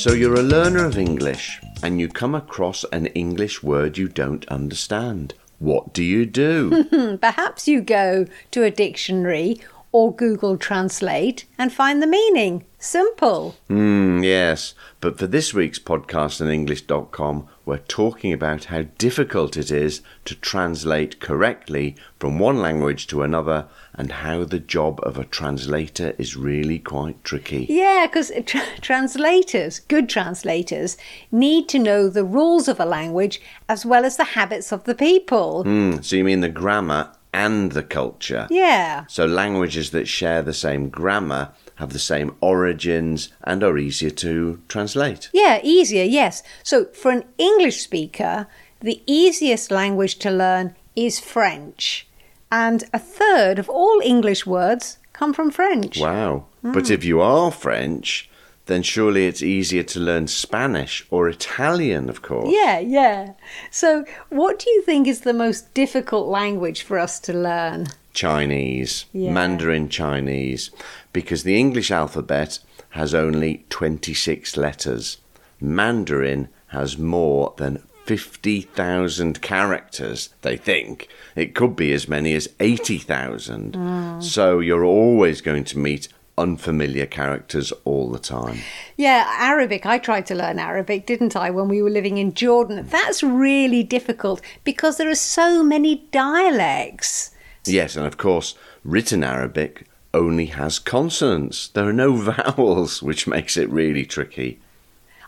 So you're a learner of English and you come across an English word you don't understand. What do you do? Perhaps you go to a dictionary or Google Translate and find the meaning. Simple. Hmm, yes. But for this week's podcast on English.com, we're talking about how difficult it is to translate correctly from one language to another and how the job of a translator is really quite tricky. Yeah, because tra- translators, good translators, need to know the rules of a language as well as the habits of the people. Hmm, so you mean the grammar and the culture? Yeah. So languages that share the same grammar have the same origins and are easier to translate. Yeah, easier, yes. So for an English speaker, the easiest language to learn is French. And a third of all English words come from French. Wow. But if you are French, then surely it's easier to learn Spanish or Italian, of course. Yeah, yeah. So, what do you think is the most difficult language for us to learn? Chinese, Yeah. Mandarin Chinese, because the English alphabet has only 26 letters. Mandarin has more than 50,000 characters, they think. It could be as many as 80,000. Mm. So you're always going to meet unfamiliar characters all the time. Yeah, Arabic. I tried to learn Arabic, didn't I, when we were living in Jordan? That's really difficult because there are so many dialects. Yes, and of course, written Arabic only has consonants. There are no vowels, which makes it really tricky.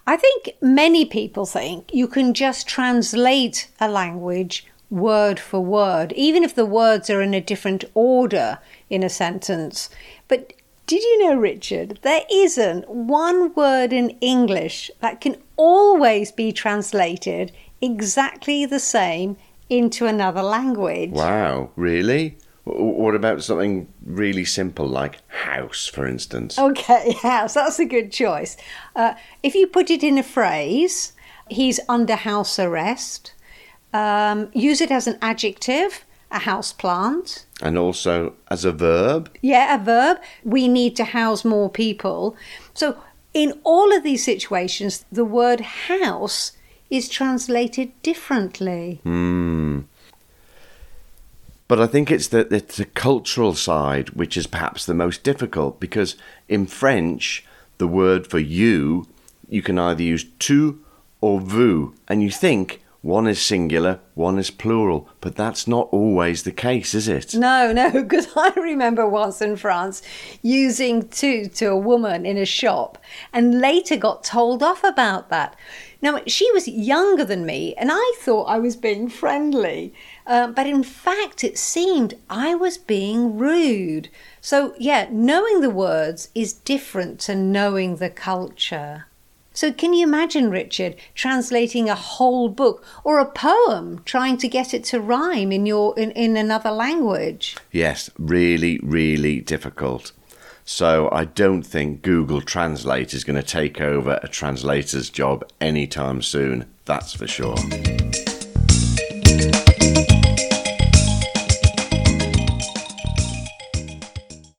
I think many people think you can just translate a language word for word, even if the words are in a different order in a sentence. But did you know, Richard, there isn't one word in English that can always be translated exactly the same into another language? Wow, really? What about something really simple like house, for instance? Okay, house. That's a good choice. Uh, if you put it in a phrase, he's under house arrest. Um, use it as an adjective, a house plant. And also as a verb? Yeah, a verb. We need to house more people. So, in all of these situations, the word house is translated differently. Hmm. But I think it's the, it's the cultural side which is perhaps the most difficult because in French, the word for you, you can either use tu or vous, and you think one is singular, one is plural, but that's not always the case, is it? No, no, because I remember once in France using tu to a woman in a shop and later got told off about that. Now, she was younger than me and I thought I was being friendly, uh, but in fact, it seemed I was being rude. So, yeah, knowing the words is different to knowing the culture. So, can you imagine, Richard, translating a whole book or a poem, trying to get it to rhyme in your in, in another language? Yes, really, really difficult. So I don't think Google Translate is going to take over a translator's job anytime soon, that's for sure.